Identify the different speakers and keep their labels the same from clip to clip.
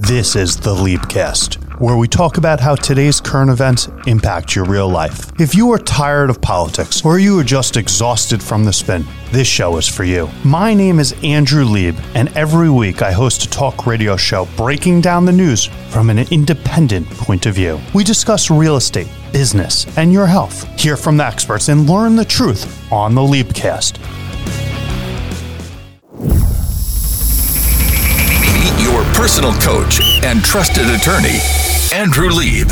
Speaker 1: This is the Liebcast, where we talk about how today's current events impact your real life. If you are tired of politics or you are just exhausted from the spin, this show is for you. My name is Andrew Lieb, and every week I host a talk radio show breaking down the news from an independent point of view. We discuss real estate, business, and your health. Hear from the experts and learn the truth on the
Speaker 2: Liebcast. Personal coach and trusted attorney, Andrew Lieb.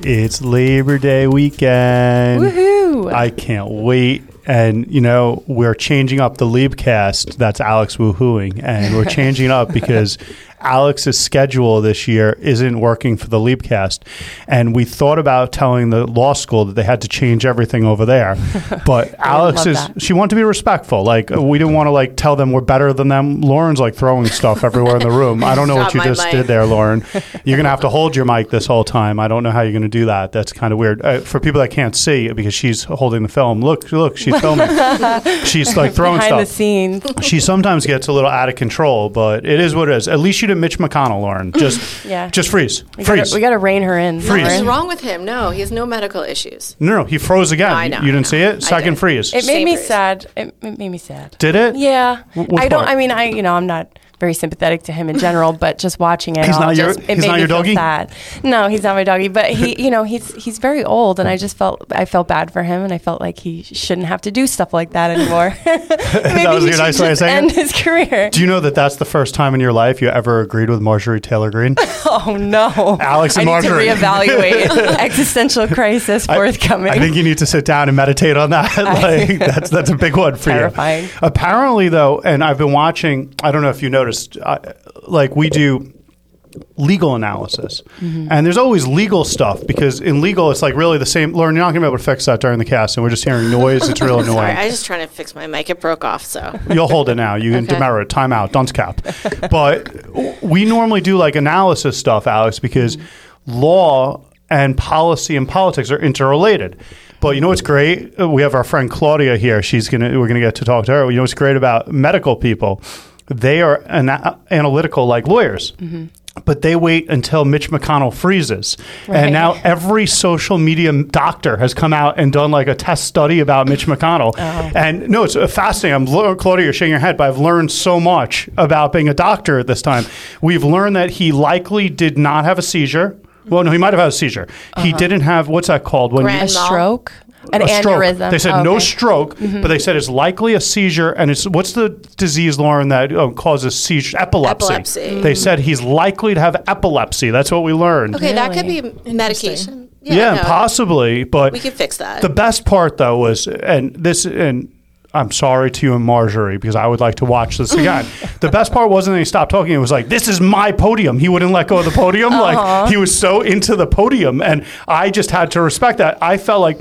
Speaker 1: It's Labor Day weekend.
Speaker 3: Woohoo!
Speaker 1: I can't wait. And, you know, we're changing up the Liebcast. That's Alex woohooing. And we're changing up because Alex's schedule this year isn't working for the Liebcast. And we thought about telling the law school that they had to change everything over there. But Alex is,
Speaker 3: that.
Speaker 1: she wanted to be respectful. Like, we didn't want to, like, tell them we're better than them. Lauren's, like, throwing stuff everywhere in the room. I don't know what you just
Speaker 4: mic.
Speaker 1: did there, Lauren. You're going to have to hold your mic this whole time. I don't know how you're going to do that. That's kind of weird. Uh, for people that can't see, because she's holding the film, look, look, she's filming. she's like throwing
Speaker 3: Behind the
Speaker 1: stuff.
Speaker 3: scenes.
Speaker 1: She sometimes gets a little out of control, but it is what it is. At least you didn't Mitch McConnell, Lauren. Just,
Speaker 3: Yeah.
Speaker 1: just freeze.
Speaker 3: We
Speaker 1: freeze.
Speaker 3: gotta, we gotta rein her in.
Speaker 1: Freeze.
Speaker 4: What's wrong with him? No, he has no medical issues.
Speaker 1: no, no, he froze again.
Speaker 4: I know,
Speaker 1: you didn't
Speaker 4: I
Speaker 1: see it?
Speaker 4: I
Speaker 1: Second freeze.
Speaker 3: It made me
Speaker 4: Savers.
Speaker 3: sad. It, it made me sad.
Speaker 1: Did it?
Speaker 3: Yeah.
Speaker 1: Wh- which
Speaker 3: I don't.
Speaker 1: part?
Speaker 3: I mean, I you know, I'm not very sympathetic to him in general, but just watching it,
Speaker 1: He's
Speaker 3: all
Speaker 1: not your-
Speaker 3: just, it
Speaker 1: he's
Speaker 3: made
Speaker 1: not
Speaker 3: me
Speaker 1: your
Speaker 3: feel
Speaker 1: doggy?
Speaker 3: sad. No, he's not my doggy. But he, you know, he's he's very old, and I just felt I felt bad for him, and I felt like he shouldn't have to do stuff like that anymore. Maybe
Speaker 1: was your nice way of saying it?
Speaker 3: end his career.
Speaker 1: Do you know that that's the first time in your life you ever agreed with Marjorie Taylor Greene?
Speaker 3: Oh no,
Speaker 1: Alex and
Speaker 3: I
Speaker 1: Marjorie.
Speaker 3: need to reevaluate existential crisis forthcoming.
Speaker 1: I think you need to sit down and meditate on that. like that's that's a big one for
Speaker 3: Terrifying.
Speaker 1: you. Apparently, though, and I've been watching. I don't know if you noticed. Uh, like we do legal analysis,
Speaker 3: Mm-hmm.
Speaker 1: and there's always legal stuff because in legal it's like really the same. Lauren, you're not going to be able to fix that during the cast, and we're just hearing noise. It's real
Speaker 4: Sorry,
Speaker 1: annoying.
Speaker 4: I was just trying to fix my mic. It broke off, so.
Speaker 1: You'll hold it now. You can
Speaker 4: Okay.
Speaker 1: demerit, time out, dunce cap. But we normally do like analysis stuff, Alex, because law and policy and politics are interrelated. But you know what's great? Uh, We have our friend Claudia here. She's gonna. We're gonna get to talk to her. You know what's great about medical people? They are ana- analytical like lawyers. But they wait until Mitch McConnell freezes.
Speaker 3: Right.
Speaker 1: And now every social media doctor has come out and done like a test study about Mitch McConnell. And no, it's uh, fascinating. I'm Claudia, you're shaking your head, but I've learned so much about being a doctor at this time. We've learned that he likely did not have a seizure. Well, no, he might have had a seizure. He didn't have what's that called when
Speaker 4: Grand
Speaker 3: a stroke, an
Speaker 1: a stroke.
Speaker 3: aneurysm.
Speaker 1: They said
Speaker 3: Oh,
Speaker 1: no
Speaker 3: okay.
Speaker 1: stroke, but they said it's likely a seizure. And it's what's the disease, Lauren, that uh, causes seizure? Epilepsy.
Speaker 4: Epilepsy.
Speaker 1: They said he's likely to have epilepsy. That's what we learned.
Speaker 4: Okay, that could be medication.
Speaker 1: Yeah,
Speaker 4: no,
Speaker 1: possibly. But
Speaker 4: We could fix that.
Speaker 1: the best part though was, and this, and I'm sorry to you and Marjorie because I would like to watch this again. the best part wasn't that he stopped talking. It was like, this is my podium. He wouldn't let go of the podium. Like he was so into the podium, and I just had to respect that. I felt like.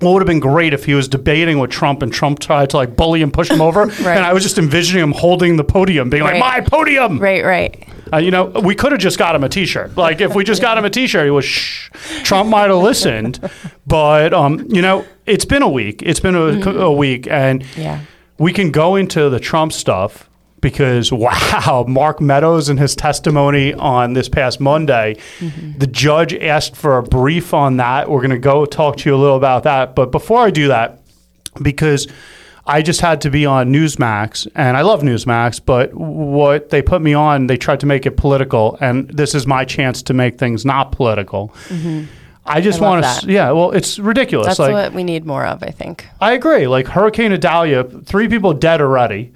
Speaker 1: What would have been great if he was debating with Trump and Trump tried to like bully and push him over, right. and I was just envisioning him holding the podium, being like, "My podium!"
Speaker 3: Right, right.
Speaker 1: Uh, you know, we could have just got him a T-shirt. Like if we just got him a T-shirt, he was shh. Trump might have listened, but um, you know, it's been a week. It's been a, a week, and
Speaker 3: Yeah.
Speaker 1: we can go into the Trump stuff because wow, Mark Meadows and his testimony on this past Monday, mm-hmm. the judge asked for a brief on that. We're going to go talk to you a little about that, but before I do that, because I just had to be on Newsmax, and I love Newsmax, but what they put me on, they tried to make it political, and this is my chance to make things not political. Mm-hmm. I just
Speaker 3: Mm-hmm. I
Speaker 1: want to, yeah. Well, it's ridiculous.
Speaker 3: That's
Speaker 1: like,
Speaker 3: what we need more of, I think.
Speaker 1: I agree. Like Hurricane Idalia, three people dead already,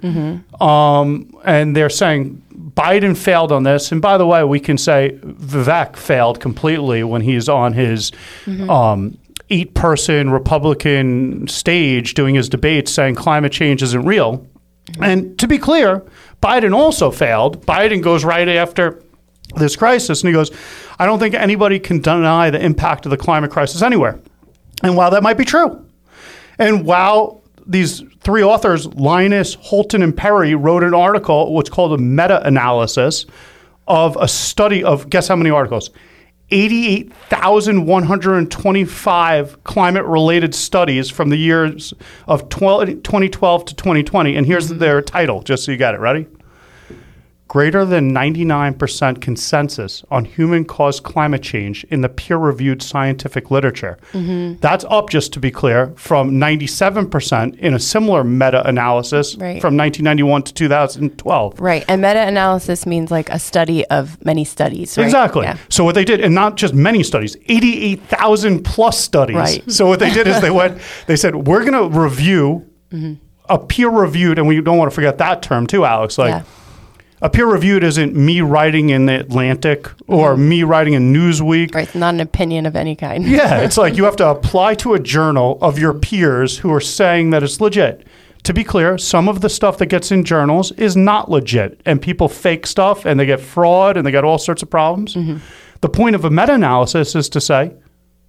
Speaker 1: um, and they're saying Biden failed on this. And by the way, we can say Vivek failed completely when he's on his um, eight-person Republican stage doing his debates, saying climate change isn't real. And to be clear, Biden also failed. Biden goes right after this crisis, and he goes, "I don't think anybody can deny the impact of the climate crisis anywhere." And while that might be true, and while these three authors, Lynas, Houlton, and Perry, wrote an article, what's called a meta analysis of a study of guess how many articles? 88,125 climate related studies from the years of 12, 2012 to 2020. And here's mm-hmm. their title, just so you got it. Ready? Greater than 99% consensus on human caused climate change in the peer reviewed scientific literature.
Speaker 3: Mm-hmm.
Speaker 1: That's up, just to be clear, from 97% in a similar meta analysis
Speaker 3: Right.
Speaker 1: from 1991 to 2012.
Speaker 3: Right. And meta analysis means like a study of many studies, right?
Speaker 1: Exactly.
Speaker 3: Yeah.
Speaker 1: So what they did, and not just many studies, eighty-eight thousand plus studies.
Speaker 3: Right.
Speaker 1: So what they did is they went, they said, we're going to review
Speaker 3: Mm-hmm.
Speaker 1: a peer-reviewed, and we don't want to forget that term too, Alex. Like
Speaker 3: Yeah.
Speaker 1: A peer-reviewed isn't me writing in the Atlantic or me writing in Newsweek.
Speaker 3: Mm-hmm. Right. It's not an opinion of any kind.
Speaker 1: Yeah, it's like you have to apply to a journal of your peers who are saying that it's legit. To be clear, some of the stuff that gets in journals is not legit, and people fake stuff and they get fraud and they get all sorts of problems. The point of a meta analysis is to say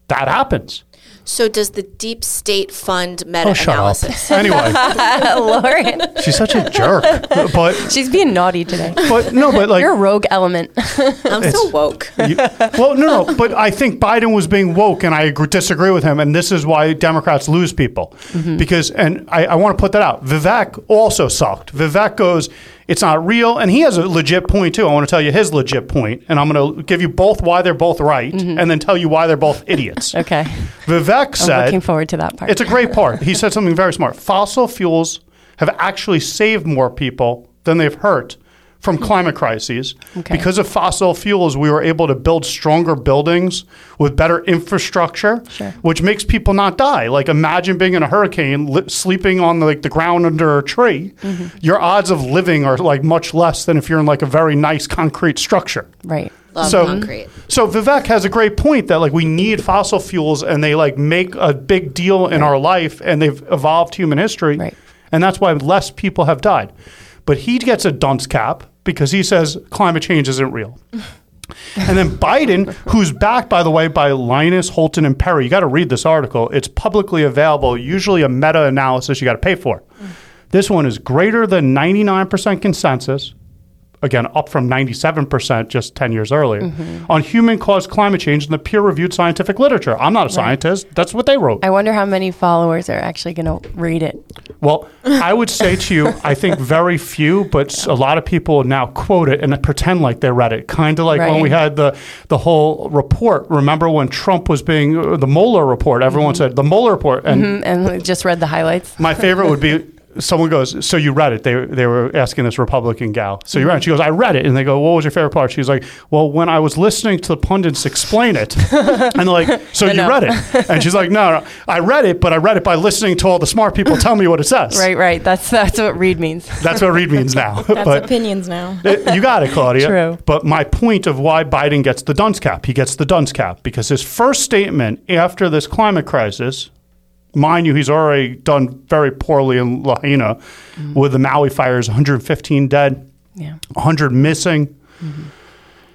Speaker 1: that happens.
Speaker 4: So does the deep state fund
Speaker 1: Oh, shut up.
Speaker 4: meta-analysis?
Speaker 1: Anyway,
Speaker 3: Lauren.
Speaker 1: she's such a jerk. But,
Speaker 3: She's being naughty today.
Speaker 1: but no, but like,
Speaker 3: You're a rogue element.
Speaker 4: I'm so woke.
Speaker 1: You- well, no, no, but I think Biden was being woke, and I agree, disagree with him, and this is why Democrats lose people. Mm-hmm. Because, and I, I want to put that out. Vivek also sucked. Vivek goes, it's not real, and he has a legit point too. I want to tell you his legit point, and I'm going to give you both why they're both right, mm-hmm. and then tell you why they're both idiots.
Speaker 3: okay.
Speaker 1: Vivek
Speaker 3: I'm
Speaker 1: said,
Speaker 3: looking forward to that part.
Speaker 1: it's a great part. He said something very smart. Fossil fuels have actually saved more people than they've hurt from climate crises.
Speaker 3: Okay.
Speaker 1: Because of fossil fuels, we were able to build stronger buildings with better infrastructure,
Speaker 3: Sure.
Speaker 1: which makes people not die. Like imagine being in a hurricane, li- sleeping on the, like the ground under a tree.
Speaker 3: Mm-hmm.
Speaker 1: Your odds of living are like much less than if you're in like a very nice concrete structure.
Speaker 3: right.
Speaker 4: Love
Speaker 1: So-
Speaker 4: concrete.
Speaker 1: So Vivek has a great point that like we need fossil fuels and they like make a big deal in our life and they've evolved human history.
Speaker 3: Right.
Speaker 1: And that's why less people have died. But he gets a dunce cap because he says climate change isn't real. and then Biden, who's backed, by the way, by Lynas, Houlton, and Perry. You got to read this article. It's publicly available, usually a meta analysis you got to pay for. Mm. This one is greater than 99% consensus, again, up from 97% just 10 years earlier,
Speaker 3: Mm-hmm.
Speaker 1: on human caused climate change in the peer reviewed scientific literature. I'm not a scientist. That's what they wrote.
Speaker 3: I wonder how many followers are actually going to read it.
Speaker 1: Well, I would say to you, I think very few, but a lot of people now quote it and pretend like they read it. Kind of like when we had the the whole report. Remember when Trump was being uh, the Mueller report? Everyone said the Mueller report, and
Speaker 3: Mm, And just read the highlights.
Speaker 1: my favorite would be. Someone goes, so you read it? They, they were asking this Republican gal. So you read it? She goes, I read it. And they go, what was your favorite part? She's like, well, when I was listening to the pundits explain it. and they're like, so you
Speaker 3: no.
Speaker 1: read it? And she's like, no, no, I read it, but I read it by listening to all the smart people tell me what it says.
Speaker 3: Right, right. That's that's what read means.
Speaker 1: That's what read means now.
Speaker 5: That's
Speaker 1: but
Speaker 5: opinions now.
Speaker 1: it- you got it, Claudia.
Speaker 3: True.
Speaker 1: But my point of why Biden gets the dunce cap, he gets the dunce cap because his first statement after this climate crisis, mind you, he's already done very poorly in Lahaina mm-hmm. with the Maui fires, 115 dead,
Speaker 3: Yeah.
Speaker 1: 100 missing. Mm-hmm.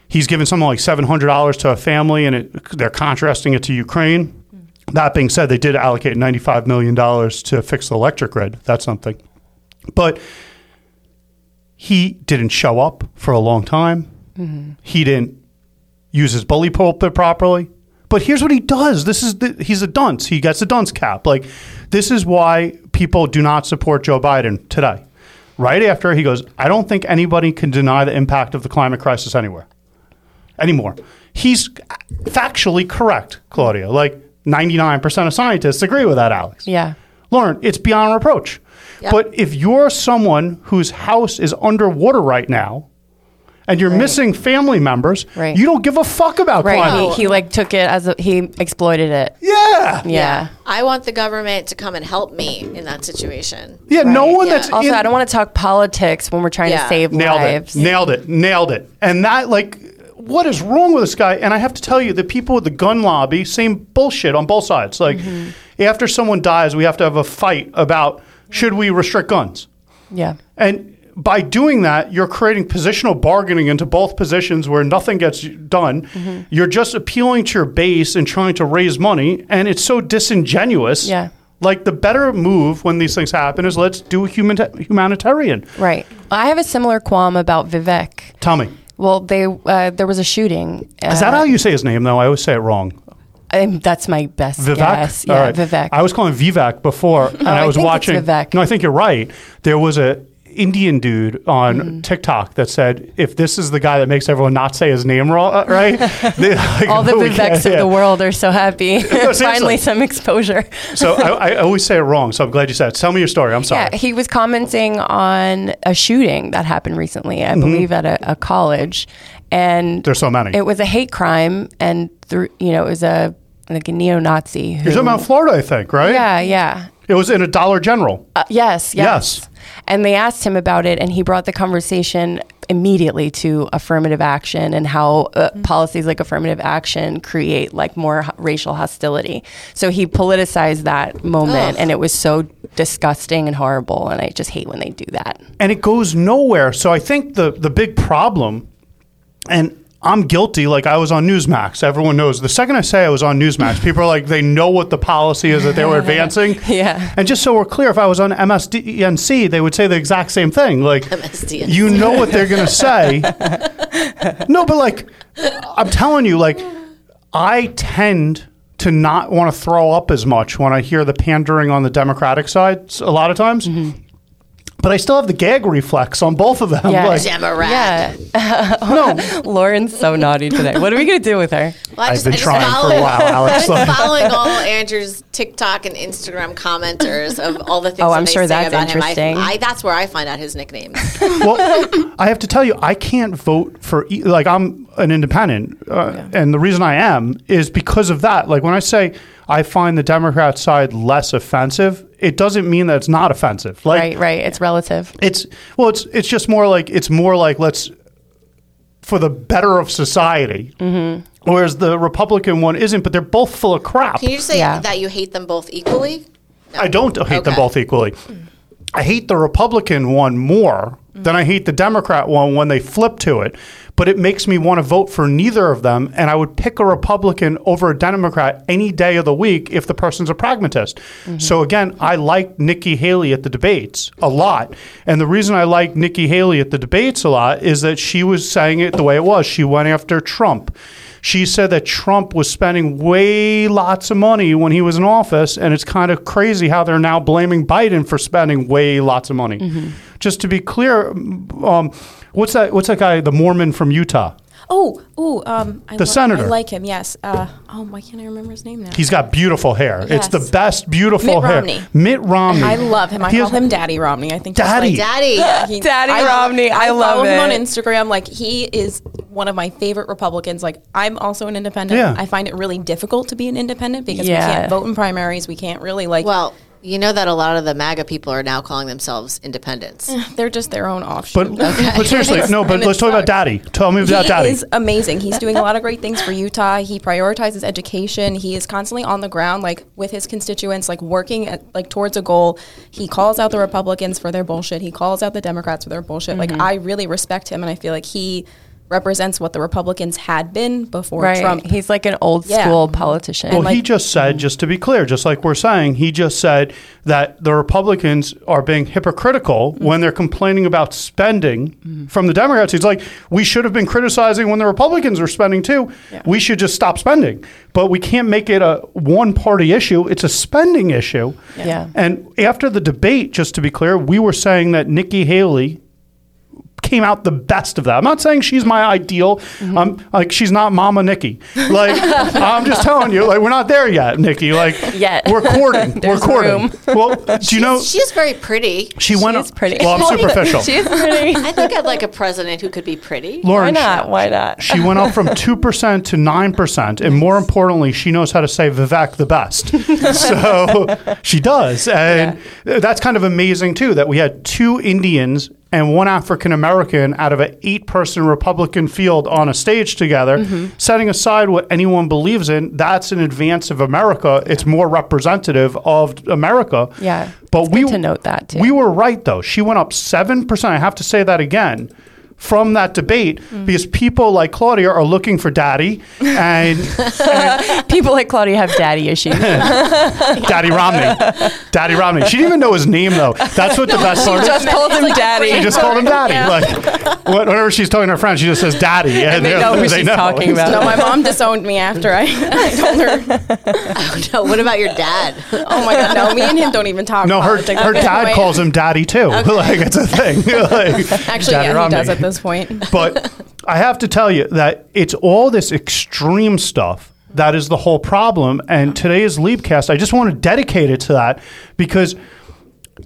Speaker 1: He's given something like $700 to a family, and it, they're contrasting it to Ukraine. Mm. That being said, they did allocate $95 million to fix the electric grid. That's something. But he didn't show up for a long time. Mm-hmm. He didn't use his bully pulpit properly. But here's what he does. This is the, he's a dunce. He gets a dunce cap. Like this is why people do not support Joe Biden today. Right after he goes, I don't think anybody can deny the impact of the climate crisis anywhere anymore. He's factually correct, Claudia. Like 99% of scientists agree with that, Alex.
Speaker 3: Yeah.
Speaker 1: Lauren, it's beyond reproach.
Speaker 4: Yep.
Speaker 1: But if you're someone whose house is underwater right now and you're missing family members,
Speaker 3: Right.
Speaker 1: you don't give a fuck about
Speaker 3: Right.
Speaker 1: climate.
Speaker 3: He, he like took it as a, he exploited it.
Speaker 1: yeah. yeah.
Speaker 3: Yeah.
Speaker 4: I want the government to come and help me in that situation.
Speaker 1: Yeah,
Speaker 3: no
Speaker 1: one
Speaker 4: Yeah.
Speaker 1: that's
Speaker 3: Also,
Speaker 1: in-
Speaker 3: I don't want to talk politics when we're trying
Speaker 4: Yeah.
Speaker 3: to save
Speaker 1: nailed
Speaker 3: lives.
Speaker 1: it. Nailed it. Nailed it. And that like what is wrong with this guy? And I have to tell you, the people with the gun lobby, same bullshit on both sides. Like
Speaker 3: Mm-hmm.
Speaker 1: after someone dies, we have to have a fight about should we restrict guns?
Speaker 3: Yeah.
Speaker 1: And by doing that, you're creating positional bargaining into both positions where nothing gets done.
Speaker 3: Mm-hmm.
Speaker 1: You're just appealing to your base and trying to raise money, and it's so disingenuous.
Speaker 3: Yeah.
Speaker 1: Like the better move when these things happen is let's do a human humanitarian.
Speaker 3: Right. I have a similar qualm about Vivek.
Speaker 1: Tell me,
Speaker 3: Well, they uh, there was a shooting.
Speaker 1: is that how you say his name? Though I always say it wrong.
Speaker 3: Um, that's my best
Speaker 1: Vivek.
Speaker 3: guess. Yeah,
Speaker 1: right.
Speaker 3: Vivek.
Speaker 1: I was calling Vivek before, and I
Speaker 3: I
Speaker 1: was
Speaker 3: it's
Speaker 1: watching.
Speaker 3: Vivek.
Speaker 1: No, I think you're right. There was a Indian dude on
Speaker 3: Mm-hmm.
Speaker 1: TikTok that said, "If this is the guy that makes everyone not say his name wrong, uh, right? They- like,
Speaker 3: All the Viveks of
Speaker 1: yeah.
Speaker 3: the world are so happy. Finally, some exposure.
Speaker 1: So I, I always say it wrong. So I'm glad you said it. Tell me your story. I'm sorry.
Speaker 3: Yeah, he was commenting on a shooting that happened recently, I believe, at a, a college, and
Speaker 1: There's so many.
Speaker 3: it was a hate crime, and through you know it was a like a neo-Nazi. Who,
Speaker 1: You're talking about Florida, I think, right?
Speaker 3: yeah, yeah,
Speaker 1: It was in a Dollar General.
Speaker 3: Uh, yes, yes,
Speaker 1: Yes.
Speaker 3: And they asked him about it, and he brought the conversation immediately to affirmative action and how uh, policies like affirmative action create like more h- racial hostility. So he politicized that moment,
Speaker 4: Ugh.
Speaker 3: and it was so disgusting and horrible. And I just hate when they do that.
Speaker 1: and it goes nowhere. So I think the the big problem, and I'm guilty. Like I was on Newsmax. Everyone knows. The second I say I was on Newsmax, people are like, they know what the policy is that they were advancing.
Speaker 3: Yeah.
Speaker 1: And just so we're clear, if I was on MSDNC, they would say the exact same thing. Like,
Speaker 4: MSDNC.
Speaker 1: you know what they're gonna say. no, but like, I'm telling you, like, I tend to not want to throw up as much when I hear the pandering on the Democratic side. a lot of times. Mm-hmm. But I still have the gag reflex on both of them.
Speaker 3: Yeah.
Speaker 1: Like,
Speaker 4: Demorat.
Speaker 3: Yeah.
Speaker 1: no,
Speaker 3: Lauren's so naughty today. What are we going to do with her?
Speaker 4: Well, I
Speaker 1: I've been
Speaker 4: I
Speaker 1: trying for a while, Alex.
Speaker 4: I've been following all Andrew's TikTok and Instagram commenters of all the things.
Speaker 3: Oh,
Speaker 4: that
Speaker 3: I'm
Speaker 4: they
Speaker 3: sure
Speaker 4: say
Speaker 3: that's
Speaker 4: about him. I-
Speaker 3: interesting.
Speaker 4: I, that's where I find out his nicknames.
Speaker 1: well, I have to tell you, I can't vote for e- like I'm an independent, uh, and the reason I am is because of that. Like when I say I find the Democrat side less offensive, it doesn't mean that it's not offensive. Like
Speaker 3: right, right. It's relative.
Speaker 1: it's well, it's it's just more like it's more like let's for the better of society.
Speaker 3: Mm-hmm.
Speaker 1: Whereas the Republican one isn't, but they're both full of crap.
Speaker 4: Can you say
Speaker 3: Yeah.
Speaker 4: that you hate them both equally?
Speaker 1: I don't hate them both equally. I hate the Republican one more than I hate the Democrat one when they flip to it. But it makes me want to vote for neither of them, and I would pick a Republican over a Democrat any day of the week if the person's a pragmatist. Mm-hmm. So again, I like Nikki Haley at the debates a lot, and the reason I like Nikki Haley at the debates a lot is that she was saying it the way it was. She went after Trump. She said that Trump was spending way lots of money when he was in office, and it's kind of crazy how they're now blaming Biden for spending way lots of money. Mm-hmm. Just to be clear, um, what's that? What's that guy, the Mormon from Utah?
Speaker 5: Oh, ooh, um, I
Speaker 1: The senator.
Speaker 5: I like him. Yes. Uh, oh, why can't I remember his name now?
Speaker 1: He's got beautiful hair. It's the best beautiful
Speaker 5: Mitt
Speaker 1: hair.
Speaker 5: Romney.
Speaker 1: Mitt Romney.
Speaker 5: I love him. I
Speaker 1: He
Speaker 5: call
Speaker 1: has-
Speaker 5: him Daddy Romney. I think he's
Speaker 1: Daddy.
Speaker 5: like-
Speaker 4: Daddy.
Speaker 5: Yeah, he-
Speaker 3: Daddy Romney. I love
Speaker 5: follow him on. Instagram. Like he is one of my favorite Republicans. Like I'm also an independent.
Speaker 1: Yeah.
Speaker 5: I find it really difficult to be an independent because
Speaker 3: Yeah.
Speaker 5: we can't vote in primaries. We can't really like.
Speaker 4: Well, you know that a lot of the MAGA people are now calling themselves independents.
Speaker 5: they're just their own offshoot.
Speaker 1: But, but seriously, no. But let's talk about. Daddy. Tell me about
Speaker 5: he
Speaker 1: Daddy.
Speaker 5: He's amazing. He's doing a lot of great things for Utah. He prioritizes education. He is constantly on the ground, like with his constituents, like working at, like towards a goal. He calls out the Republicans for their bullshit. He calls out the Democrats for their bullshit.
Speaker 3: Mm-hmm.
Speaker 5: Like I really respect him, and I feel like he represents what the Republicans had been before
Speaker 3: Right.
Speaker 5: Trump.
Speaker 3: He's like an old
Speaker 5: Yeah.
Speaker 3: school politician.
Speaker 1: Well, he just said, just to be clear, just like we're saying, he just said that the Republicans are being hypocritical when they're complaining about spending from the Democrats. He's like, we should have been criticizing when the Republicans are spending too. We should just stop spending. But we can't make it a one party issue, it's a spending issue.
Speaker 3: Yeah.
Speaker 1: And after the debate, just to be clear, we were saying that Nikki Haley came out the best of that. I'm not saying she's my ideal.
Speaker 3: Mm-hmm.
Speaker 1: I'm like she's not Mama Nikki. Like I'm just telling you, like we're not there yet, Nikki. Like
Speaker 3: Yet.
Speaker 1: we're courting. we're courting.
Speaker 3: room.
Speaker 1: Well, do you know
Speaker 4: She's very pretty.
Speaker 1: she went?
Speaker 3: is pretty.
Speaker 1: Well, I'm superficial.
Speaker 3: She's pretty.
Speaker 4: I think I'd like a president who could be pretty.
Speaker 1: Lauren,
Speaker 3: Why not? Why not?
Speaker 1: She went up from 2% to 9%. And more importantly, she knows how to say Vivek the best. so she does. And that's kind of amazing, too, that we had two Indians and one African American out of an eight person Republican field on a stage together,
Speaker 3: Mm-hmm.
Speaker 1: setting aside what anyone believes in. That's an advance of America. It's more representative of America.
Speaker 3: Yeah.
Speaker 1: But we
Speaker 3: to note that, too.
Speaker 1: We were right, though. She went up 7%. I have to say that again from that debate mm. because people like Claudia are looking for daddy and
Speaker 3: People like Claudia have daddy issues.
Speaker 1: Daddy Romney. Daddy Romney. She didn't even know his name though. That's what the best part is.
Speaker 3: just called him daddy.
Speaker 1: She just called him daddy. Like what- whenever she's talking to her friends, she just says daddy, and,
Speaker 3: they
Speaker 1: they're-
Speaker 3: know who she's talking about.
Speaker 5: No, my mom disowned me after I, I told her.
Speaker 4: Oh, no, what about your dad?
Speaker 5: Oh my god, no, me and him don't even talk.
Speaker 1: No, her her dad calls him daddy too. like it's a thing. Like,
Speaker 5: Actually,
Speaker 1: Daddy
Speaker 5: yeah, he does at this point.
Speaker 1: But I have to tell you that it's all this extreme stuff that is the whole problem. And today's Liebcast, I just want to dedicate it to that because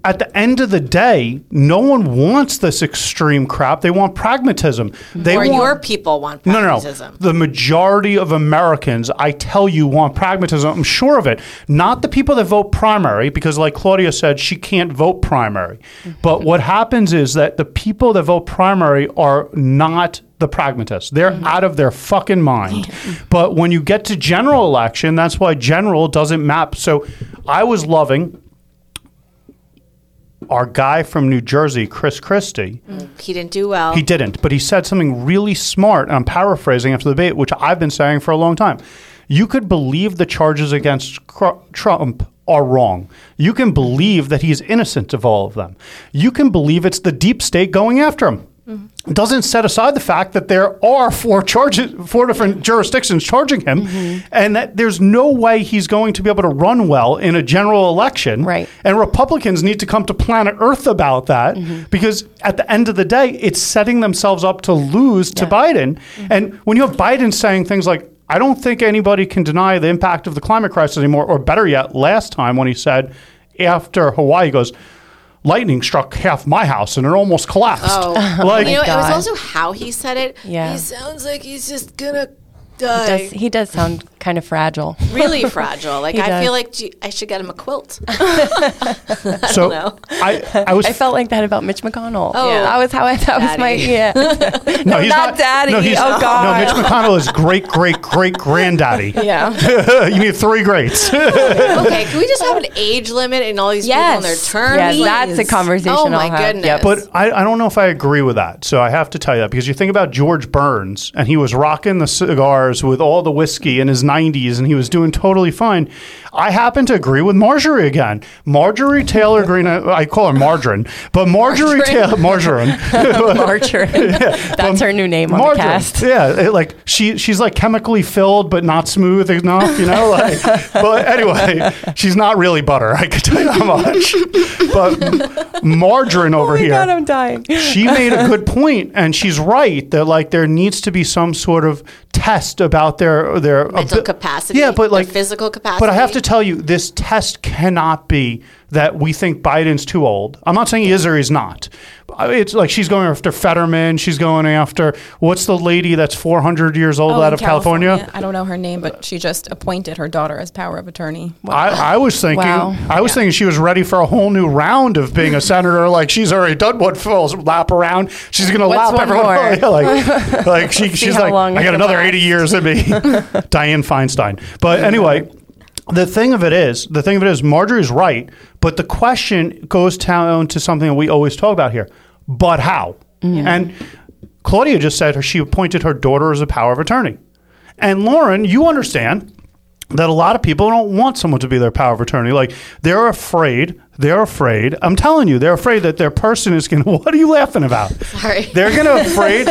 Speaker 1: at the end of the day, no one wants this extreme crap. They want pragmatism. They
Speaker 4: or
Speaker 1: want,
Speaker 4: your people want
Speaker 1: no, no, no.
Speaker 4: pragmatism.
Speaker 1: The majority of Americans, I tell you, want pragmatism. I'm sure of it. Not the people that vote primary, because like Claudia said, she can't vote primary. But what happens is that the people that vote primary are not the pragmatists. They're mm-hmm. out of their fucking mind. But when you get to general election, that's why general doesn't map. So I was loving our guy from New Jersey, Chris Christie.
Speaker 4: Mm, he didn't do well.
Speaker 1: He didn't, but he said something really smart. And I'm paraphrasing after the debate, which I've been saying for a long time. You could believe the charges against Cr- Trump are wrong. You can believe that he's innocent of all of them. You can believe it's the deep state going after him. Doesn't set aside the fact that there are four charges, four different jurisdictions charging him, mm-hmm. and that there's no way he's going to be able to run well in a general election.
Speaker 3: Right.
Speaker 1: And Republicans need to come to planet Earth about that mm-hmm. because at the end of the day, it's setting themselves up to lose to
Speaker 3: Yeah.
Speaker 1: Biden. Mm-hmm. And when you have Biden saying things like, I don't think anybody can deny the impact of the climate crisis anymore, or better yet, last time when he said after Hawaii, he goes, Lightning struck half my house and it almost collapsed.
Speaker 4: Oh.
Speaker 1: oh like,
Speaker 4: you know, it was also how he said it.
Speaker 3: Yeah.
Speaker 4: He sounds like he's just gonna
Speaker 3: He
Speaker 4: die.
Speaker 3: does, he does sound kind of fragile.
Speaker 4: really fragile. Like
Speaker 3: He
Speaker 4: I
Speaker 3: does.
Speaker 4: feel like gee, I should get him a quilt.
Speaker 1: so
Speaker 4: know.
Speaker 1: I, I was
Speaker 3: I felt like that about Mitch McConnell.
Speaker 4: Oh.
Speaker 3: that was how I. That was my yeah.
Speaker 1: no, he's
Speaker 3: not daddy.
Speaker 1: No, he's,
Speaker 3: Oh, God.
Speaker 1: no, Mitch McConnell is great, great, great granddaddy.
Speaker 5: Yeah.
Speaker 1: you need three greats.
Speaker 4: okay, can we just have an age limit and all these people on their
Speaker 5: Yes.
Speaker 4: terms?
Speaker 3: Yes, that's a conversation.
Speaker 4: Oh, my
Speaker 3: I'll have.
Speaker 4: goodness.
Speaker 3: Yep.
Speaker 1: But I, I don't know if I agree with that. So I have to tell you that because you think about George Burns and he was rocking the cigars with all the whiskey in his 90s and he was doing totally fine. I happen to agree with Marjorie again. Marjorie Taylor Greene, I I call her Margarine, but Marjorie Taylor, Margarine.
Speaker 3: Margarine. That's her new name on the
Speaker 1: Margarine.
Speaker 3: cast.
Speaker 1: Yeah, it, like she she's like chemically filled but not smooth enough, you know. Like, but anyway, she's not really butter. I can tell you how much. But margarine over
Speaker 3: Oh my
Speaker 1: here
Speaker 3: God, I'm dying.
Speaker 1: she made a good point, and she's right that like there needs to be some sort of test about their their
Speaker 4: Mental
Speaker 1: abi-
Speaker 4: capacity,
Speaker 1: Yeah, but
Speaker 4: their
Speaker 1: like
Speaker 4: physical capacity.
Speaker 1: But I have to tell you, this test cannot be that we think Biden's too old. I'm not saying he is or he's not. It's like she's going after Fetterman. She's going after what's the lady that's 400 years old
Speaker 5: Oh,
Speaker 1: out of California?
Speaker 5: I don't know her name, but she just appointed her daughter as power of attorney.
Speaker 1: I, I was thinking,
Speaker 3: Wow.
Speaker 1: I was thinking she was ready for a whole new round of being a senator. Like she's already done one falls lap around. She's going to lap everyone. Yeah, like, like she, she's like, I
Speaker 3: I
Speaker 1: got another
Speaker 3: last."
Speaker 1: 80 years in me. Dianne Feinstein. But anyway, the thing of it is, the thing of it is, Marjorie's right. But the question goes down to something that we always talk about here. But how? Mm-hmm. And Claudia just said she appointed her daughter as a power of attorney. And Lauren, you understand that a lot of people don't want someone to be their power of attorney. Like they're afraid. They're afraid. I'm telling you, they're afraid that their person is going to. What are you laughing about?
Speaker 4: Sorry.
Speaker 1: They're going to afraid.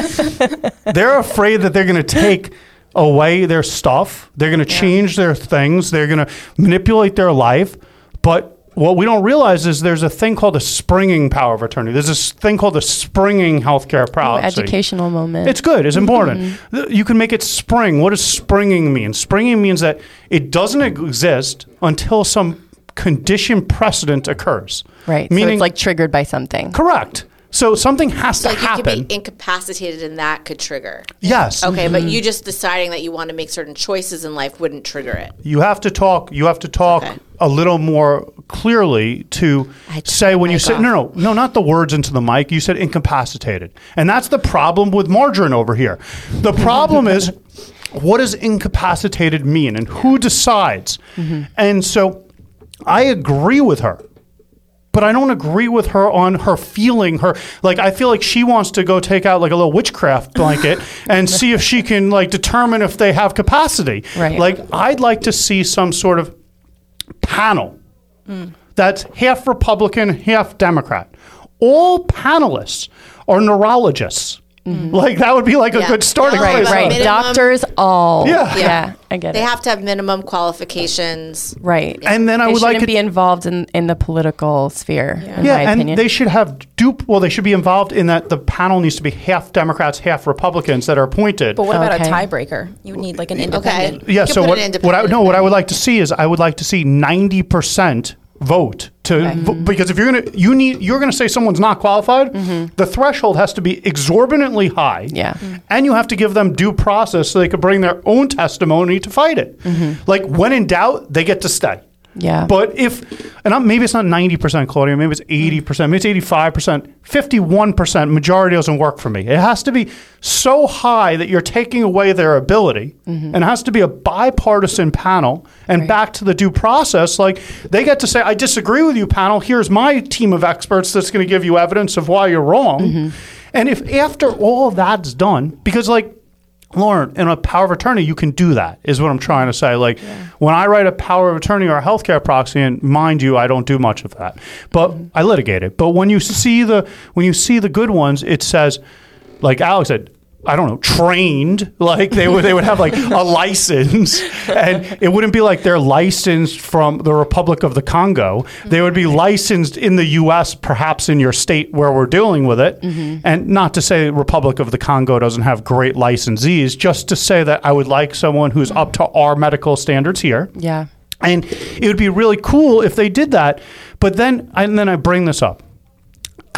Speaker 1: they're afraid that they're going to take away their stuff. They're going to change their things. They're going to manipulate their life. But what we don't realize is there's a thing called a springing power of attorney. There's this thing called a springing healthcare policy.
Speaker 3: Educational moment.
Speaker 1: It's good. It's important.
Speaker 3: Mm-hmm.
Speaker 1: You can make it spring. What does springing mean? Springing means that it doesn't exist until some condition precedent occurs.
Speaker 3: right. so
Speaker 1: Meaning,
Speaker 3: it's like triggered by something.
Speaker 1: correct. So something has to
Speaker 4: like you
Speaker 1: happen.
Speaker 4: could be incapacitated and that could trigger.
Speaker 1: yes.
Speaker 4: Okay, but
Speaker 1: Mm-hmm.
Speaker 4: you just deciding that you want to make certain choices in life wouldn't trigger it.
Speaker 1: You have to talk. You have to talk
Speaker 4: Okay.
Speaker 1: a little more clearly to say when you say
Speaker 4: off.
Speaker 1: no, no, no, not the words into the mic. You said incapacitated, and that's the problem with margarine over here. The problem is, what does incapacitated mean, and who decides?
Speaker 4: Mm-hmm.
Speaker 1: And so, I agree with her. But I don't agree with her on her feeling her like I feel like she wants to go take out like a little witchcraft blanket and see if she can like determine if they have capacity.
Speaker 3: Right.
Speaker 1: Like I'd like to see some sort of panel mm. that's half Republican, half Democrat. All panelists are neurologists. Mm-hmm. Like that would be like a good starting
Speaker 4: Yeah,
Speaker 3: Right,
Speaker 1: place.
Speaker 3: right.
Speaker 4: minimum-
Speaker 3: Doctors, all.
Speaker 1: Yeah.
Speaker 3: Yeah, I get
Speaker 4: They
Speaker 3: it.
Speaker 4: have to have minimum qualifications.
Speaker 3: right.
Speaker 1: And then I
Speaker 3: they
Speaker 1: would like to
Speaker 3: be involved in, in the political sphere, in
Speaker 1: yeah,
Speaker 3: my
Speaker 1: and
Speaker 3: opinion.
Speaker 1: they should have dupe. Well, they should be involved in that. The panel needs to be half Democrats, half Republicans that are appointed.
Speaker 5: But what about a tiebreaker? You would need like an independent. Okay.
Speaker 1: yeah.
Speaker 4: You
Speaker 1: So what? What I
Speaker 4: independent
Speaker 1: no. What I would like to see is I would like to see ninety percent vote to vo- because if you're gonna you need you're gonna say someone's not qualified, mm-hmm. the threshold has to be exorbitantly high.
Speaker 3: Yeah. Mm-hmm.
Speaker 1: and you have to give them due process so they could bring their own testimony to fight it. Mm-hmm. Like when in doubt, they get to stay.
Speaker 3: Yeah.
Speaker 1: But if, and I'm, maybe it's not 90%, Claudia, maybe it's mm-hmm. 80%, maybe it's 85%, 51%, majority doesn't work for me. It has to be so high that you're taking away their ability, mm-hmm. and it has to be a bipartisan panel. And back to the due process, like they get to say, I disagree with you, panel. Here's my team of experts that's going to give you evidence of why you're wrong. Mm-hmm. And if after all that's done, because like, Lauren, in a power of attorney, you can do that, is what I'm trying to say. Like, when I write a power of attorney or a healthcare proxy, and mind you, I don't do much of that, but mm-hmm. I litigate it. But when you see the when you see the good ones, it says, like Alex said, I don't know, trained. Like they would they would have like a license, and it wouldn't be like they're licensed from the Republic of the Congo. They would be licensed in the U.S., perhaps in your state where we're dealing with it. Mm-hmm. And not to say Republic of the Congo doesn't have great licensees, just to say that I would like someone who's up to our medical standards here.
Speaker 3: yeah.
Speaker 1: And it would be really cool if they did that. But then, and then I bring this up.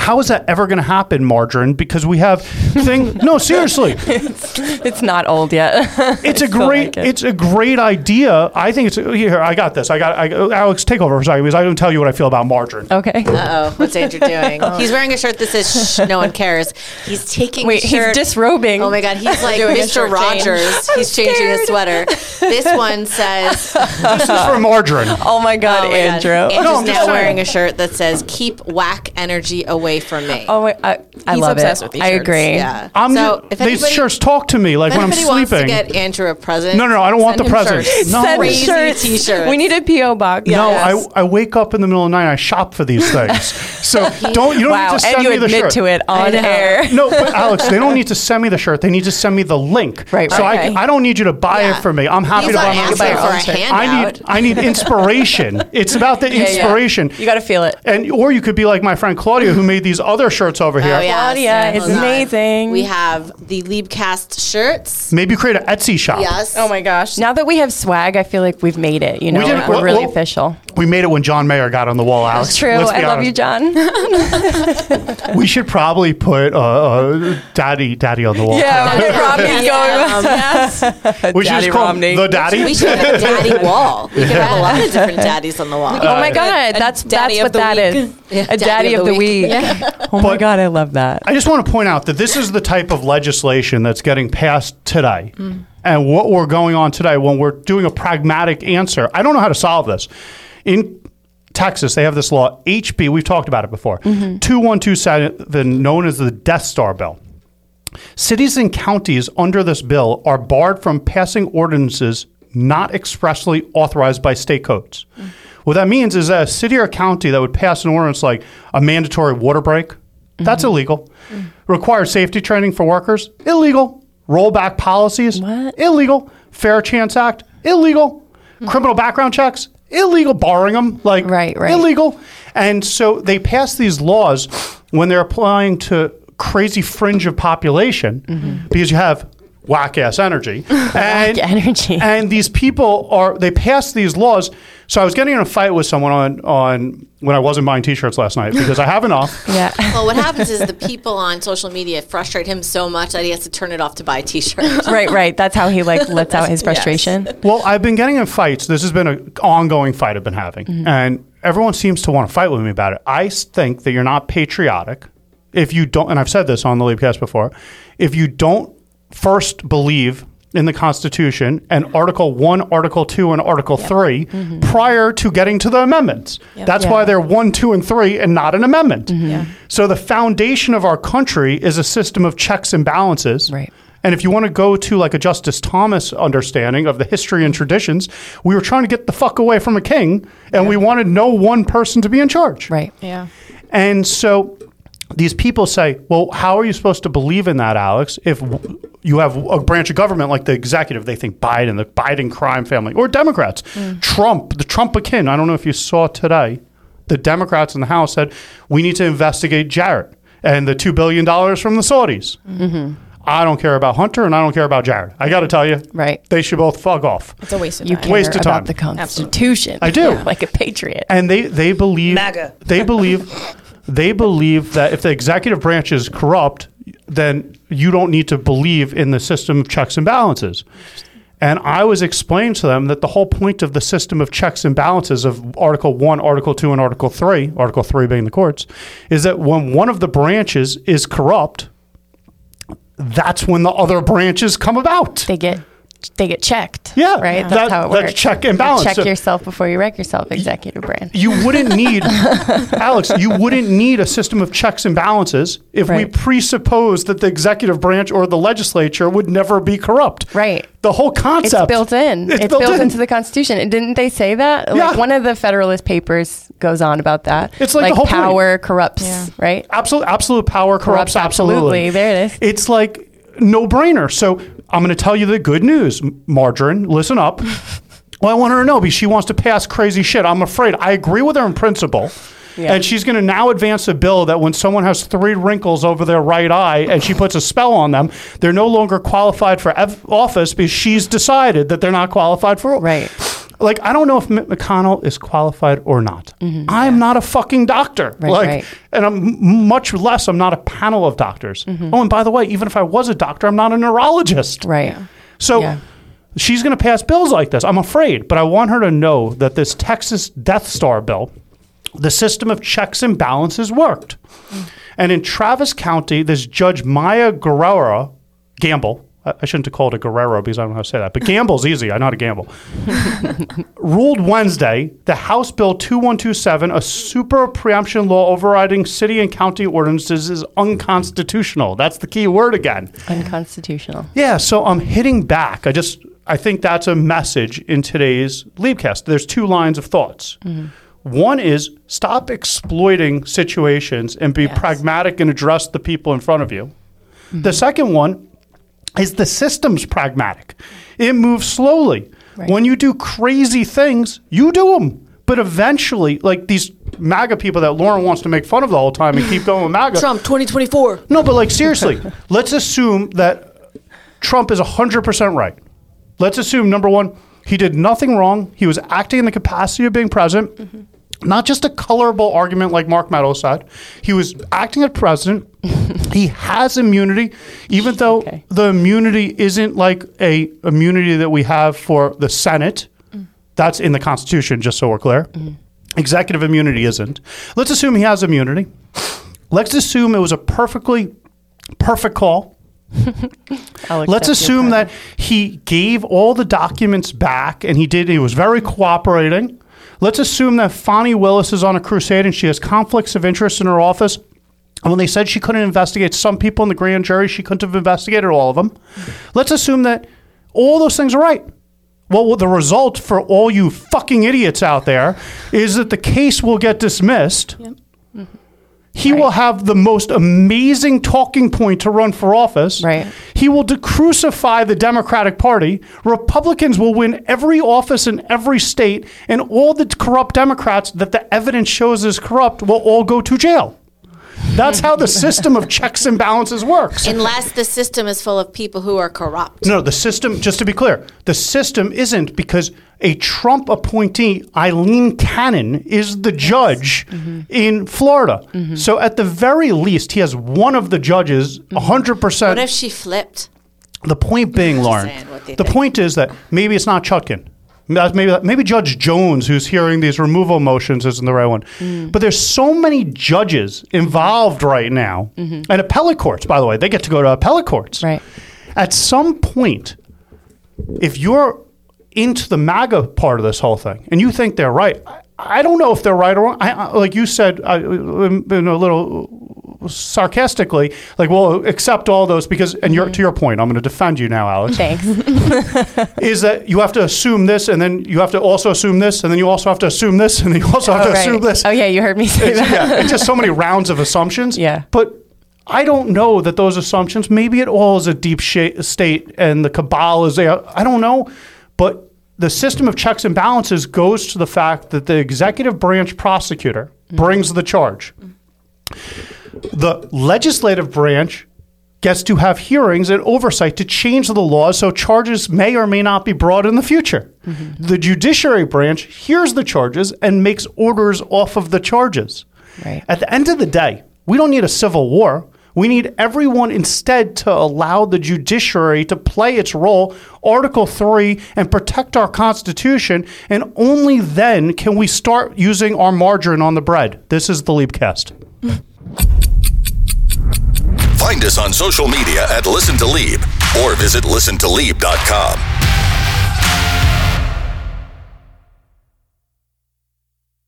Speaker 1: How is that ever going to happen, Margarine? Because we have thing. no, seriously,
Speaker 3: It's not old yet.
Speaker 1: it's a great,
Speaker 3: like it.
Speaker 1: it's a great idea. I think it's here. I got this. I got I, Alex. Take over for a second because I don't tell you what I feel about margarine.
Speaker 3: okay.
Speaker 4: Uh oh, what's Andrew doing? He's wearing a shirt that says no one cares." He's taking
Speaker 3: Wait,
Speaker 4: the
Speaker 3: he's disrobing.
Speaker 4: Oh my god, he's like Mr.
Speaker 5: shirt change.
Speaker 4: Rogers. He's changing his sweater. This one says,
Speaker 1: This is for margarine.
Speaker 3: Oh my God,
Speaker 4: oh my God,
Speaker 3: Andrew.
Speaker 4: Andrew's
Speaker 1: No,
Speaker 4: now
Speaker 1: saying.
Speaker 4: wearing a shirt that says "Keep whack energy away from me."
Speaker 3: Oh, wait, I, I
Speaker 5: He's
Speaker 3: love
Speaker 5: obsessed
Speaker 3: it.
Speaker 5: with these
Speaker 3: I
Speaker 5: shirts.
Speaker 3: agree.
Speaker 4: yeah.
Speaker 1: I'm
Speaker 4: so
Speaker 1: ju-
Speaker 4: if
Speaker 1: these
Speaker 4: anybody,
Speaker 1: shirts talk to me like
Speaker 4: if
Speaker 1: when I'm
Speaker 4: anybody wants to
Speaker 1: sleeping.
Speaker 4: get Andrew a present,
Speaker 1: no, no, no, I don't want the present.
Speaker 5: shirts.
Speaker 1: No,
Speaker 3: Send
Speaker 4: Crazy
Speaker 3: shirts.
Speaker 4: t-shirts.
Speaker 3: We need a PO box.
Speaker 1: No, I, I wake up in the middle of the night and I shop for these things. So don't you don't
Speaker 3: Wow,
Speaker 1: need to send
Speaker 3: and you
Speaker 1: me the
Speaker 3: admit
Speaker 1: shirt.
Speaker 3: to it
Speaker 4: I
Speaker 3: on air.
Speaker 1: No, but Alex, they don't need to send me the shirt. They need to send me the link.
Speaker 3: Right,
Speaker 1: So
Speaker 3: right.
Speaker 1: I, I don't need you to buy
Speaker 4: Yeah.
Speaker 1: it for me. I'm happy
Speaker 4: He's
Speaker 1: to buy
Speaker 4: asking
Speaker 1: my
Speaker 3: buy
Speaker 4: for
Speaker 3: your own shirt.
Speaker 1: I need I need inspiration. it's about the
Speaker 3: Yeah, yeah.
Speaker 1: inspiration.
Speaker 3: You got to feel it.
Speaker 1: And or you could be like my friend Claudia who made these other shirts over here.
Speaker 4: Oh, yes.
Speaker 3: Claudia is
Speaker 4: Hold on.
Speaker 3: amazing.
Speaker 4: We have the Liebcast shirts.
Speaker 1: Maybe create an Etsy shop.
Speaker 4: Yes.
Speaker 5: Oh my gosh.
Speaker 3: Now that we have swag, I feel like we've made it. You know,
Speaker 1: did-
Speaker 3: we're
Speaker 1: well-
Speaker 3: really
Speaker 1: well-
Speaker 3: official.
Speaker 1: We made it when John Mayer got on the wall, Alex.
Speaker 3: It's true.
Speaker 1: Let's
Speaker 3: I
Speaker 1: be
Speaker 3: love you. John.
Speaker 1: We should probably put uh, uh, Daddy Daddy on the wall.
Speaker 3: yeah,
Speaker 4: Daddy
Speaker 3: Romney's going.
Speaker 4: Um,
Speaker 3: yes.
Speaker 1: we should
Speaker 3: Daddy
Speaker 1: just call him
Speaker 3: Romney.
Speaker 1: the Daddy.
Speaker 4: We should have a daddy wall. We could have a lot of different daddies on the wall.
Speaker 3: Oh my God, that's
Speaker 5: daddy
Speaker 3: that's
Speaker 5: of
Speaker 3: what
Speaker 5: the
Speaker 3: that
Speaker 5: week.
Speaker 3: is.
Speaker 4: Yeah,
Speaker 3: a daddy, of the week. Oh my God, I love that.
Speaker 1: I just want to point out that this is the type of legislation that's getting passed today.
Speaker 3: Mm.
Speaker 1: And what we're going on today when we're doing a pragmatic answer. I don't know how to solve this. In Texas, they have this law, HB, we've talked about it before,
Speaker 3: Mm-hmm.
Speaker 1: 2127, known as the Death Star Bill. Cities and counties under this bill are barred from passing ordinances not expressly authorized by state codes. What that means is that a city or county that would pass an ordinance like a mandatory water break, mm-hmm. that's illegal. Mm. Require safety training for workers, illegal. Rollback policies,
Speaker 3: What?
Speaker 1: illegal. Fair Chance Act, illegal. Hmm. Criminal background checks, illegal. Borrowing them, like
Speaker 3: Right, right.
Speaker 1: illegal. And so they pass these laws when they're applying to crazy fringe of population mm-hmm. because you have whack ass energy and
Speaker 3: energy.
Speaker 1: and these people are they pass these laws so i was getting in a fight with someone on on when i wasn't buying t-shirts last night because i have enough
Speaker 3: Yeah.
Speaker 4: Well, what happens is the people on social media frustrate him so much that he has to turn it off to buy a T-shirt.
Speaker 3: right, right. That's how he like lets out his frustration.
Speaker 1: well i've been getting in fights this has been an ongoing fight i've been having mm-hmm. and everyone seems to want to fight with me about it. I think that you're not patriotic if you don't and i've said this on the Liebcast before if you don't first believe in the Constitution and Article 1, Article 2, and Article 3 mm-hmm. prior to getting to the amendments. That's
Speaker 3: Yeah.
Speaker 1: why they're 1, 2, and 3 and not an amendment. Mm-hmm.
Speaker 5: Yeah.
Speaker 1: So the foundation of our country is a system of checks and balances.
Speaker 3: Right.
Speaker 1: And if you want to go to like a Justice Thomas understanding of the history and traditions, we were trying to get the fuck away from a king and we wanted no one person to be in charge.
Speaker 3: Right.
Speaker 5: Yeah.
Speaker 1: And so these people say, well, how are you supposed to believe in that, Alex, if w- you have a branch of government like the executive, they think Biden, the Biden crime family, or Democrats, hmm. Trump, the Trump akin. I don't know if you saw today, the Democrats in the House said, we need to investigate Jared and the $2 billion from the Saudis. Mm-hmm. I don't care about Hunter and I don't care about Jared. I got to tell you,
Speaker 3: Right.
Speaker 1: they should both fuck off.
Speaker 5: It's a waste of
Speaker 3: You
Speaker 5: time.
Speaker 3: care
Speaker 1: Waste of time.
Speaker 3: about the Constitution.
Speaker 1: I do.
Speaker 3: like a patriot.
Speaker 1: and they they believe
Speaker 6: MAGA.
Speaker 1: they believe they believe that if the executive branch is corrupt, then you don't need to believe in the system of checks and balances. And I was explaining to them that the whole point of the system of checks and balances of Article 1, Article 2, and Article 3, Article 3 being the courts, is that when one of the branches is corrupt, that's when the other branches come about.
Speaker 3: They get they get checked.
Speaker 1: Yeah.
Speaker 3: Right?
Speaker 1: That-
Speaker 3: That's how it
Speaker 1: that's
Speaker 3: works.
Speaker 1: check and balance.
Speaker 3: Check
Speaker 1: So-
Speaker 3: yourself before you wreck yourself, executive branch.
Speaker 1: you wouldn't need Alex, you wouldn't need a system of checks and balances if we presuppose that the executive branch or the legislature would never be corrupt.
Speaker 3: Right.
Speaker 1: The whole concept.
Speaker 3: It's built in. It's, built, into the Constitution. And didn't they say that?
Speaker 1: Yeah.
Speaker 3: Like one of the Federalist Papers goes on about that.
Speaker 1: It's like the whole point.
Speaker 3: power corrupts,
Speaker 5: Yeah.
Speaker 3: right?
Speaker 1: absolute absolute power corrupts,
Speaker 3: Corrupts
Speaker 1: absolutely.
Speaker 3: absolutely. There it is.
Speaker 1: It's like no brainer. So I'm going to tell you the good news, Margarine. Listen up. well, I want her to know because she wants to pass crazy shit. I'm afraid. I agree with her in principle.
Speaker 3: Yeah.
Speaker 1: And she's going to now advance a bill that when someone has three wrinkles over their right eye and she puts a spell on them, they're no longer qualified for ev- office because she's decided that they're not qualified for
Speaker 3: Right.
Speaker 1: Like I don't know if Mitt McConnell is qualified or not. I'm not a fucking doctor.
Speaker 3: Mm-hmm. Right,
Speaker 1: like,
Speaker 3: right.
Speaker 1: and I'm much less. I'm not a panel of doctors. Oh, and by the way, even if I was a doctor, I'm not a neurologist.
Speaker 3: Mm-hmm. Right.
Speaker 1: So.
Speaker 3: Yeah.
Speaker 1: She's going to pass bills like this. I'm afraid, but I want her to know that this Texas Death Star bill, the system of checks and balances worked. And in Travis County, this Judge Maya Guerrero, Gamble, I shouldn't have called it a Guerrero because I don't know how to say that, but Gamble's easy. I know how to gamble. ruled Wednesday the House Bill 2127, a super preemption law overriding city and county ordinances, is unconstitutional. That's the key word again.
Speaker 3: Unconstitutional.
Speaker 1: Yeah, so I'm hitting back. I just I think that's a message in today's Liebcast. There's two lines of thoughts. Mm-hmm. One is stop exploiting situations and be pragmatic and address the people in front of you. The mm-hmm. second one is the system's pragmatic. It moves slowly.
Speaker 3: Right.
Speaker 1: When you do crazy things, you do them. But eventually, like these MAGA people that Lauren wants to make fun of the whole time and keep going with MAGA.
Speaker 4: Trump 2024.
Speaker 1: No, but like seriously, let's assume that Trump is 100% right. Let's assume number one, he did nothing wrong. He was acting in the capacity of being president. Mm-hmm. Not just a colorable argument like Mark Meadows said. He was acting as president. he has immunity, even though
Speaker 3: Okay.
Speaker 1: the immunity isn't like a immunity that we have for the Senate. That's in the Constitution, just so we're clear. Executive immunity isn't. Let's assume he has immunity. Let's assume it was a perfectly perfect call. Let's assume that he gave all the documents back and he did he was very cooperating. Let's assume that Fani Willis is on a crusade and she has conflicts of interest in her office. And when they said she couldn't investigate some people in the grand jury, she couldn't have investigated all of them. Let's assume that all those things are right. Well, the result for all you fucking idiots out there is that the case will get dismissed. Mm-hmm. He will have the most amazing talking point to run for office.
Speaker 3: Right.
Speaker 1: He will decrucify the Democratic Party. Republicans will win every office in every state, and all the corrupt Democrats that the evidence shows is corrupt will all go to jail. That's how the system of checks and balances works.
Speaker 4: Unless the system is full of people who are corrupt.
Speaker 1: No, the system, just to be clear, the system isn't because a Trump appointee, Aileen Cannon, is the judge mm-hmm. in Florida. Mm-hmm. So at the very least, he has one of the judges mm-hmm. 100%.
Speaker 4: What if she flipped?
Speaker 1: the point being, Lauren,
Speaker 4: saying what they
Speaker 1: the
Speaker 4: think.
Speaker 1: point is that maybe it's not Chutkan. That's Maybe, maybe Judge Jones, who's hearing these removal motions, isn't the right one.
Speaker 3: Mm.
Speaker 1: But there's so many judges involved right now, and appellate courts, by the way, they get to go to appellate courts.
Speaker 3: Right.
Speaker 1: At some point, if you're into the MAGA part of this whole thing and you think they're right, I, I don't know if they're right or wrong. I, I, like you said, I, in a little sarcastically, like, well, accept all those because, and you're, to your point, I'm going to defend you now, Alex.
Speaker 3: Thanks.
Speaker 1: is that you have to assume this, and then you have to also assume this, and then you also have to assume this, and then you also have
Speaker 3: Oh,
Speaker 1: to assume this.
Speaker 3: Oh, yeah, you heard me say
Speaker 1: It's,
Speaker 3: that.
Speaker 1: yeah, it's just so many rounds of assumptions.
Speaker 3: Yeah.
Speaker 1: But I don't know that those assumptions, maybe it all is a deep sh- state and the cabal is there. I don't know. But the system of checks and balances goes to the fact that the executive branch prosecutor mm-hmm. brings the charge. The legislative branch gets to have hearings and oversight to change the laws so charges may or may not be brought in the future. Mm-hmm. The judiciary branch hears the charges and makes orders off of the charges.
Speaker 3: Right.
Speaker 1: At the end of the day, we don't need a civil war. We need everyone instead to allow the judiciary to play its role, Article 3, and protect our Constitution. And only then can we start using our margarine on the bread. This is the Liebcast.
Speaker 2: Find us on social media at Listen to Lieb or visit listentoleap.com.